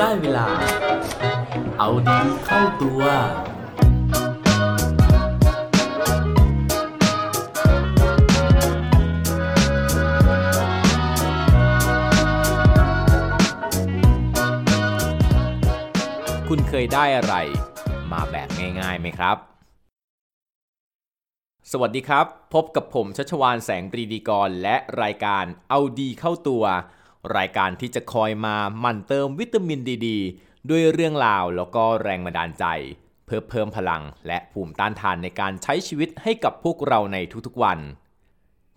ได้เวลา เอาดีเข้าตัว คุณเคยได้อะไร มาแบบง่ายๆไหมครับ สวัสดีครับ พบกับผมชัชวานแสงปรีดีกร และรายการเอาดีเข้าตัว รายการที่จะคอยมาหมั่นเติมวิตามินดีดด้วยเรื่องราวแล้วก็แรงบันดาลใจ เพื่อเพิ่มพลังและภูมิต้านทานในการใช้ชีวิตให้กับพวกเราในทุกๆวัน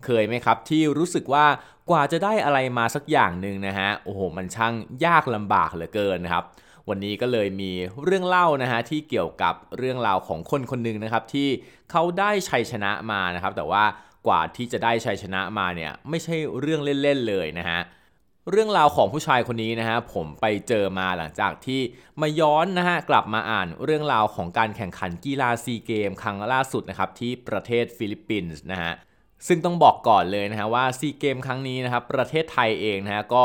เคยไหมครับที่รู้สึกว่ากว่าจะได้อะไรมาสักอย่างหนึ่งนะฮะโอ้โหมันช่างยากลำบากเหลือเกินนะครับวันนี้ก็เลยมีเรื่องเล่านะฮะที่เกี่ยวกับเรื่องราวของคนคนหนึ่งนะครับที่เขาได้ชัยชนะมานะครับ แต่ว่ากว่าที่จะได้ชัยชนะมาเนี่ยไม่ใช่เรื่องเล่นๆเลยนะฮะเรื่องราวของผู้ชายคนนี้นะฮะผมไปเจอมาหลังจากที่มาย้อนนะฮะกลับมาอ่านเรื่องราวของการแข่งขันกีฬาซีเกมส์ ครั้งล่าสุดนะครับที่ประเทศฟิลิปปินส์นะฮะซึ่งต้องบอกก่อนเลยนะฮะว่าซีเกมส์ครั้งนี้นะครับประเทศไทยเองนะฮะก็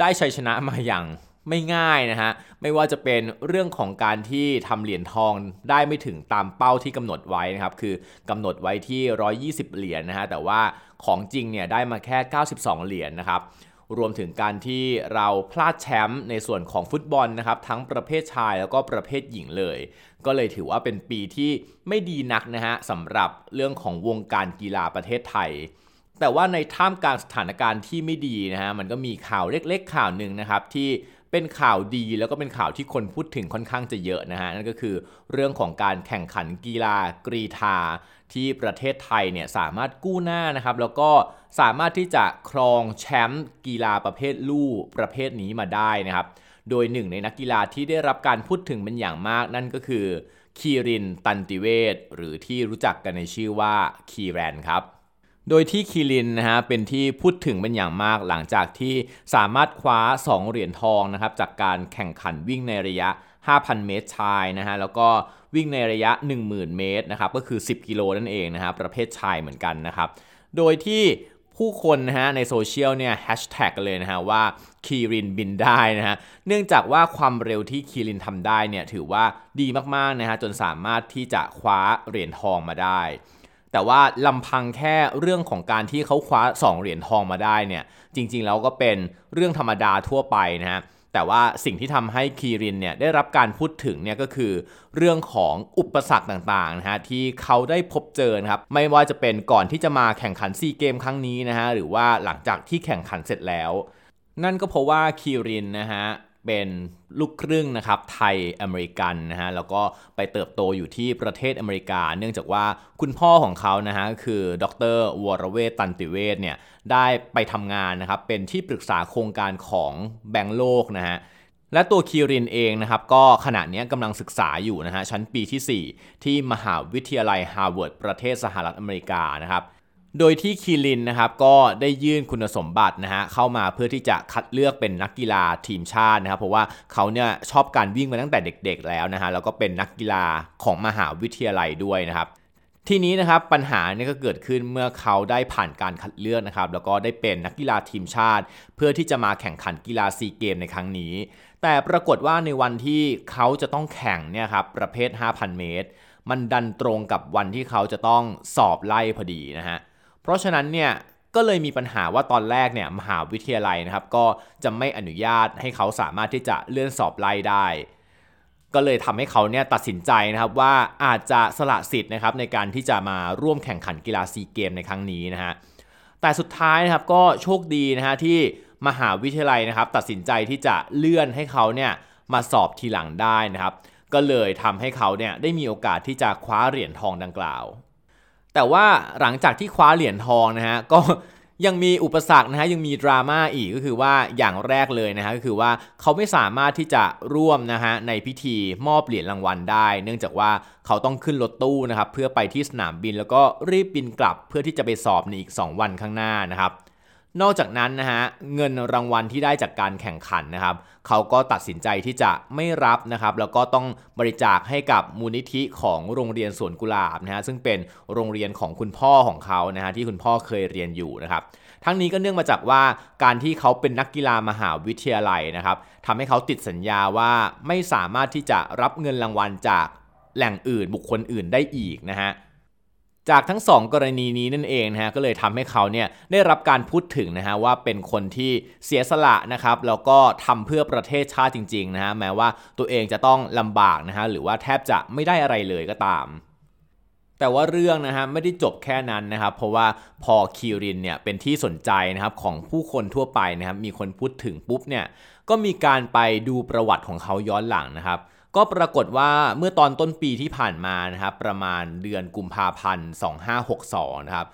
ได้ชัยชนะมาอย่างไม่ง่ายนะฮะไม่ว่าจะเป็นเรื่องของการที่ทำเหรียญทองได้ไม่ถึงตามเป้าที่กำหนดไว้นะครับคือกำหนดไว้ที่ 120 เหรียญนะฮะแต่ว่าของจริงเนี่ยได้มาแค่ 92 เหรียญนะครับ รวมถึงการที่เราพลาดแชมป์ในส่วนของฟุตบอลนะครับ ทั้งประเภทชายแล้วก็ประเภทหญิงเลย ก็เลยถือว่าเป็นปีที่ไม่ดีนักนะฮะสำหรับเรื่องของวงการกีฬาประเทศไทย แต่ว่าในท่ามกลางสถานการณ์ที่ไม่ดีนะฮะมันก็มีข่าวเล็กๆข่าวหนึ่งนะครับที่ เป็นข่าวดีแล้วก็เป็นข่าวที่คนพูดถึงค่อนข้างจะเยอะนะฮะนั่นก็คือเรื่องของการแข่งขันกีฬากรีธาที่ประเทศไทยเนี่ยสามารถกู้หน้านะครับแล้วก็สามารถที่จะครองแชมป์กีฬาประเภทลู่ประเภทนี้มาได้นะครับโดยหนึ่งในนักกีฬาที่ได้รับการพูดถึงเป็นอย่างมากนั่นก็คือคีรินตันติเวศหรือที่รู้จักกันในชื่อว่าคีแรนครับ โดยที่คีรินนะฮะเป็นที่พูดถึงเป็นอย่างมากหลังจากที่สามารถคว้า 2 เหรียญทองนะครับจากการแข่งขันวิ่งในระยะ 5,000 เมตรชายนะฮะแล้วก็วิ่งในระยะ 10,000 เมตรนะครับก็คือ 10 กิโลนั่นเองนะครับประเภทชายเหมือนกันนะครับโดยที่ผู้คนนะฮะในโซเชียลเนี่ยแฮชแท็กเลยนะฮะว่าคีรินบินได้นะฮะเนื่องจากว่าความเร็วที่คีรินทำได้เนี่ยถือว่าดีมากๆนะฮะจนสามารถที่จะคว้าเหรียญทองมาได้ แต่ว่าลำพังแค่เรื่องของการที่เขาคว้า 2 เหรียญทองมาได้เนี่ยจริงๆแล้วก็เป็นเรื่องธรรมดาทั่วไปนะฮะแต่ว่าสิ่งที่ทำให้คีรินเนี่ยได้รับการพูดถึงเนี่ยก็คือ เรื่องของอุปสรรคต่างๆนะฮะที่เขาได้พบเจอนะครับไม่ว่าจะเป็นก่อนที่จะมาแข่งขันซีเกมครั้งนี้นะฮะหรือว่าหลังจากที่แข่งขันเสร็จแล้ว นั่นก็เพราะว่าคีรินนะฮะ เป็นลูกครึ่งนะครับไทยอเมริกันนะฮะแล้วก็ไปเติบโตอยู่ที่ประเทศอเมริกา เนื่องจากว่าคุณพ่อของเขานะฮะคือดรวรเวตันติเวทเนี่ยได้ไปทำงานนะครับเป็นที่ปรึกษาโครงการของแบงก์โลกนะฮะและตัวคีรินเองนะครับก็ขณะนี้กำลังศึกษาอยู่นะฮะชั้นปีที่ 4 ที่มหาวิทยาลัยฮาร์วาร์ดประเทศสหรัฐอเมริกานะครับ โดยที่คีรินนะครับก็ได้ยื่นคุณสมบัตินะฮะเข้ามาเพื่อที่จะคัดเลือกเป็นนักกีฬาทีมชาตินะครับเพราะว่าเขาเนี่ยชอบการวิ่งมาตั้งแต่เด็ก ๆ แล้วนะฮะแล้วก็เป็นนักกีฬาของมหาวิทยาลัยด้วยนะครับทีนี้นะครับปัญหาเนี่ยก็เกิดขึ้นเมื่อเขาได้ผ่านการคัดเลือกนะครับแล้วก็ได้เป็นนักกีฬาทีมชาติ เพื่อที่จะมาแข่งขันกีฬาซีเกมในครั้งนี้ แต่ปรากฏว่าในวันที่เขาจะต้องแข่งเนี่ยครับประเภท 5,000 เมตร มันดันตรงกับวันที่เขาจะต้องสอบไล่พอดีนะฮะเพราะฉะนั้นเนี่ยก็เลยมีปัญหาว่าตอนแรกเนี่ยมหาวิทยาลัยนะครับก็จะไม่อนุญาตให้เขาสามารถที่จะเลื่อนสอบไล่ได้ ก็เลยทำให้เขาเนี่ยตัดสินใจนะครับว่าอาจจะสละสิทธิ์นะครับในการที่จะมาร่วมแข่งขันกีฬาซีเกมในครั้งนี้นะฮะแต่สุดท้ายนะครับก็โชคดีนะฮะที่มหาวิทยาลัยนะครับ ตัดสินใจที่จะเลื่อนให้เขาเนี่ยมาสอบทีหลังได้นะครับ ก็เลยทำให้เขาเนี่ยได้มีโอกาสที่จะคว้าเหรียญทองดังกล่าว แต่ว่าหลังจากที่คว้าเหรียญทองนะฮะก็ยังมีอุปสรรคนะฮะยังมีดราม่าอีกก็คือว่าอย่างแรกเลยนะฮะก็คือว่าเขาไม่สามารถที่จะร่วมนะฮะในพิธีมอบเหรียญรางวัลได้ เนื่องจากว่าเขาต้องขึ้นรถตู้นะครับเพื่อไปที่สนามบินแล้วก็รีบบินกลับเพื่อที่จะไปสอบในอีก 2 วันข้างหน้านะครับ นอกจากนั้นนะฮะเงินรางวัลที่ได้จากการแข่งขันนะครับเขาก็ตัดสินใจที่จะไม่รับนะครับแล้วก็ต้องบริจาคให้กับมูลนิธิของโรงเรียนสวนกุหลาบนะฮะซึ่งเป็นโรงเรียนของคุณพ่อของเขานะฮะที่คุณพ่อเคยเรียนอยู่นะครับทั้งนี้ก็เนื่องมาจากว่าการที่เขาเป็นนักกีฬามหาวิทยาลัยนะครับทำให้เขาติดสัญญาว่าไม่สามารถที่จะรับเงินรางวัลจากแหล่งอื่นบุคคลอื่นได้อีกนะฮะ จากทั้ง 2 กรณีนี้นั่นเองนะฮะก็เลยทำให้เขาเนี่ยได้รับการพูดถึงนะฮะว่าเป็นคนที่เสียสละนะครับแล้วก็ทำเพื่อประเทศชาติจริงๆนะฮะแม้ว่าตัวเองจะต้องลำบากนะฮะหรือว่าแทบจะไม่ได้อะไรเลยก็ตามแต่ว่าเรื่องนะฮะไม่ได้จบแค่นั้นนะครับ เพราะว่าพอคิรินเนี่ยเป็นที่สนใจนะครับของผู้คนทั่วไปนะครับ มีคนพูดถึงปุ๊บเนี่ยก็มีการไปดูประวัติของเขาย้อนหลังนะครับ ก็ปรากฏว่าเมื่อตอนต้นปีที่ผ่านมานะครับประมาณเดือนกุมภาพันธ์ 2562 นะครับ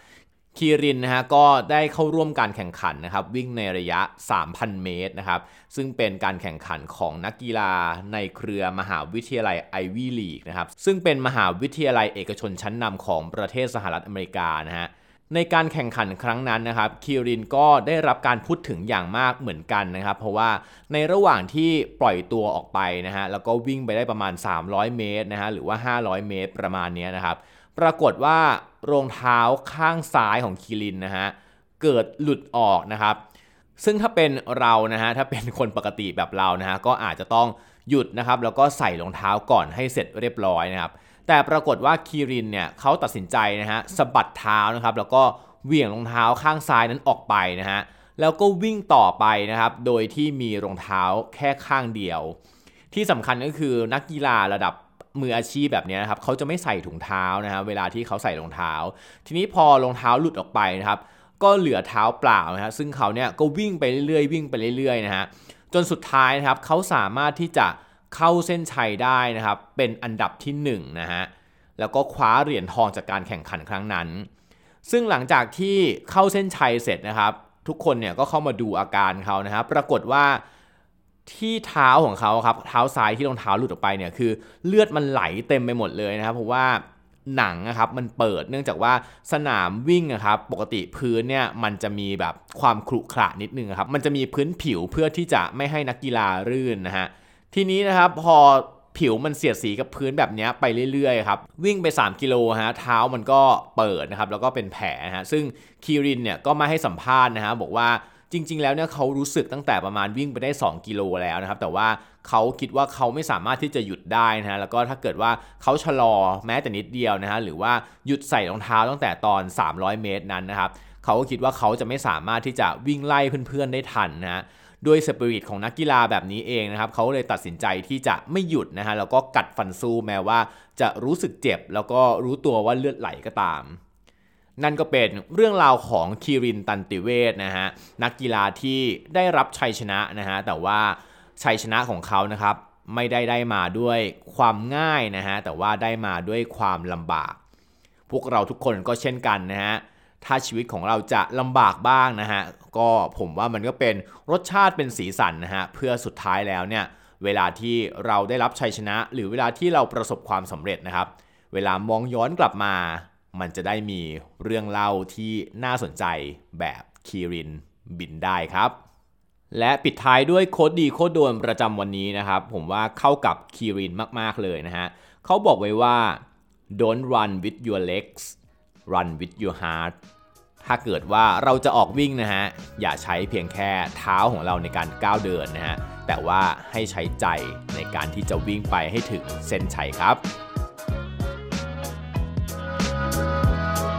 คีรินนะฮะก็ได้เข้าร่วมการแข่งขันนะครับวิ่งในระยะ 3,000 เมตรนะครับซึ่งเป็นการแข่งขันของนักกีฬาในเครือมหาวิทยาลัยไอวี่ลีกนะครับซึ่งเป็นมหาวิทยาลัยเอกชนชั้นนำของประเทศสหรัฐอเมริกานะฮะ ในการแข่งขันครั้งนั้นนะครับคีรินก็ได้รับการพูดถึงอย่างมากเหมือนกันนะครับ เพราะว่าในระหว่างที่ปล่อยตัวออกไปนะฮะแล้วก็วิ่งไปได้ประมาณ 300 เมตรนะฮะหรือว่า 500 เมตรประมาณนี้นะครับ ปรากฏว่ารองเท้าข้างซ้ายของคีรินนะฮะเกิดหลุดออกนะครับ ซึ่งถ้าเป็นเรานะฮะถ้าเป็นคนปกติแบบเรานะฮะก็อาจจะต้องหยุดนะครับแล้วก็ใส่รองเท้าก่อนให้เสร็จเรียบร้อยนะครับ แต่ปรากฏว่าคีรินเนี่ยเขาตัดสินใจนะฮะสะบัดเท้านะครับแล้วก็เหวี่ยงรองเท้าข้างซ้ายนั้นออกไปนะฮะแล้วก็วิ่งต่อไปนะครับโดยที่มีรองเท้าแค่ข้างเดียว ที่สำคัญก็คือนักกีฬาระดับมืออาชีพแบบนี้นะครับเขาจะไม่ใส่ถุงเท้านะฮะเวลาที่เขาใส่รองเท้า ทีนี้พอรองเท้าหลุดออกไปนะครับก็เหลือเท้าเปล่านะฮะซึ่งเขาเนี่ยก็วิ่งไปเรื่อยๆ วิ่งไปเรื่อยๆนะฮะจนสุดท้ายนะครับเขาสามารถที่จะ เข้าเส้นชัยได้นะครับ เป็นอันดับที่1นนะฮะ แล้วก็คว้าเหรียญทองจากการแข่งขันครั้งนั้น ซึ่งหลังจากที่เข้าเส้นชัยเสร็จนะครับ ทุกคนเนี่ยก็เข้ามาดูอาการเขานะครับ ปรากฏว่าที่เท้าของเขาครับ เท้าซ้ายที่รองเท้าหลุดออกไปเนี่ยคือเลือดมันไหลเต็มไปหมดเลยนะครับ เพราะว่าหนังนะครับมันเปิดเนื่องจากว่าสนามวิ่งนะครับปกติพื้นเนี่ยมันจะมีแบบความขรุขระนิดนึงครับมันจะมีพื้นผิวเพื่อที่จะไม่ให้นักกีฬารื่นนะฮะ ทีนี้นะครับพอผิวมันเสียดสีกับพื้นแบบนี้ไปเรื่อยๆครับวิ่งไป 3 กิโลฮะเท้ามันก็เปิดนะครับแล้วก็เป็นแผลฮะซึ่งคีรินเนี่ยก็มาให้สัมภาษณ์นะฮะบอกว่าจริง ๆ แล้วเนี่ยเขารู้สึกตั้งแต่ประมาณวิ่งไปได้ 2 กิโลแล้วนะครับ แต่ว่าเขาคิดว่าเขาไม่สามารถที่จะหยุดได้นะฮะแล้วก็ถ้าเกิดว่าเขาชะลอแม้แต่นิดเดียวนะฮะหรือว่าหยุดใส่รองเท้าตั้งแต่ตอน 300 เมตรนั้นนะครับเขาก็คิดว่าเขาจะไม่สามารถที่จะวิ่งไล่เพื่อนๆได้ทันนะฮะ ด้วยสปิริตของนักกีฬาแบบนี้เองนะครับเขาเลยตัดสินใจที่จะไม่หยุดนะฮะแล้วก็กัดฟันสู้แม้ว่าจะรู้สึกเจ็บ แล้วก็รู้ตัวว่าเลือดไหลก็ตามนั่นก็เป็นเรื่องราวของคีรินตันติเวศนะฮะนักกีฬาที่ได้รับชัยชนะนะฮะแต่ว่าชัยชนะของเขานะครับไม่ได้ได้มาด้วยความง่ายนะฮะแต่ว่าได้มาด้วยความลำบาก พวกเราทุกคนก็เช่นกันนะฮะ ถ้าชีวิตของเราจะลำบากบ้างนะฮะก็ผมว่ามันก็เป็นรสชาติเป็นสีสันนะฮะเพื่อสุดท้ายแล้วเนี่ยเวลาที่เราได้รับชัยชนะ หรือเวลาที่เราประสบความสำเร็จนะครับ เวลามองย้อนกลับมา มันจะได้มีเรื่องเล่าที่น่าสนใจแบบคีรินบินได้ครับ และปิดท้ายด้วยโคดดีโคดโดนประจำวันนี้นะครับ ผมว่าเข้ากับคีรินมาก ๆ เลยนะฮะเขาบอกไว้ว่า don't run with your legs run with your heart ถ้าเกิดว่าเราจะออกวิ่งนะฮะ อย่าใช้เพียงแค่เท้าของเราในการก้าวเดินนะฮะ แต่ว่าให้ใช้ใจในการที่จะวิ่งไปให้ถึงเส้นชัยครับ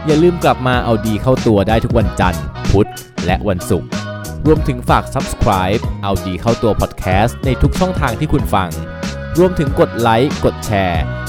อย่าลืมกลับมาเอาดีเข้าตัวได้ทุกวันจันทร์ พุธ และวันศุกร์ รวมถึงฝาก subscribe เอาดีเข้าตัว podcast ในทุกช่องทางที่คุณฟัง รวมถึงกดไลค์ กดแชร์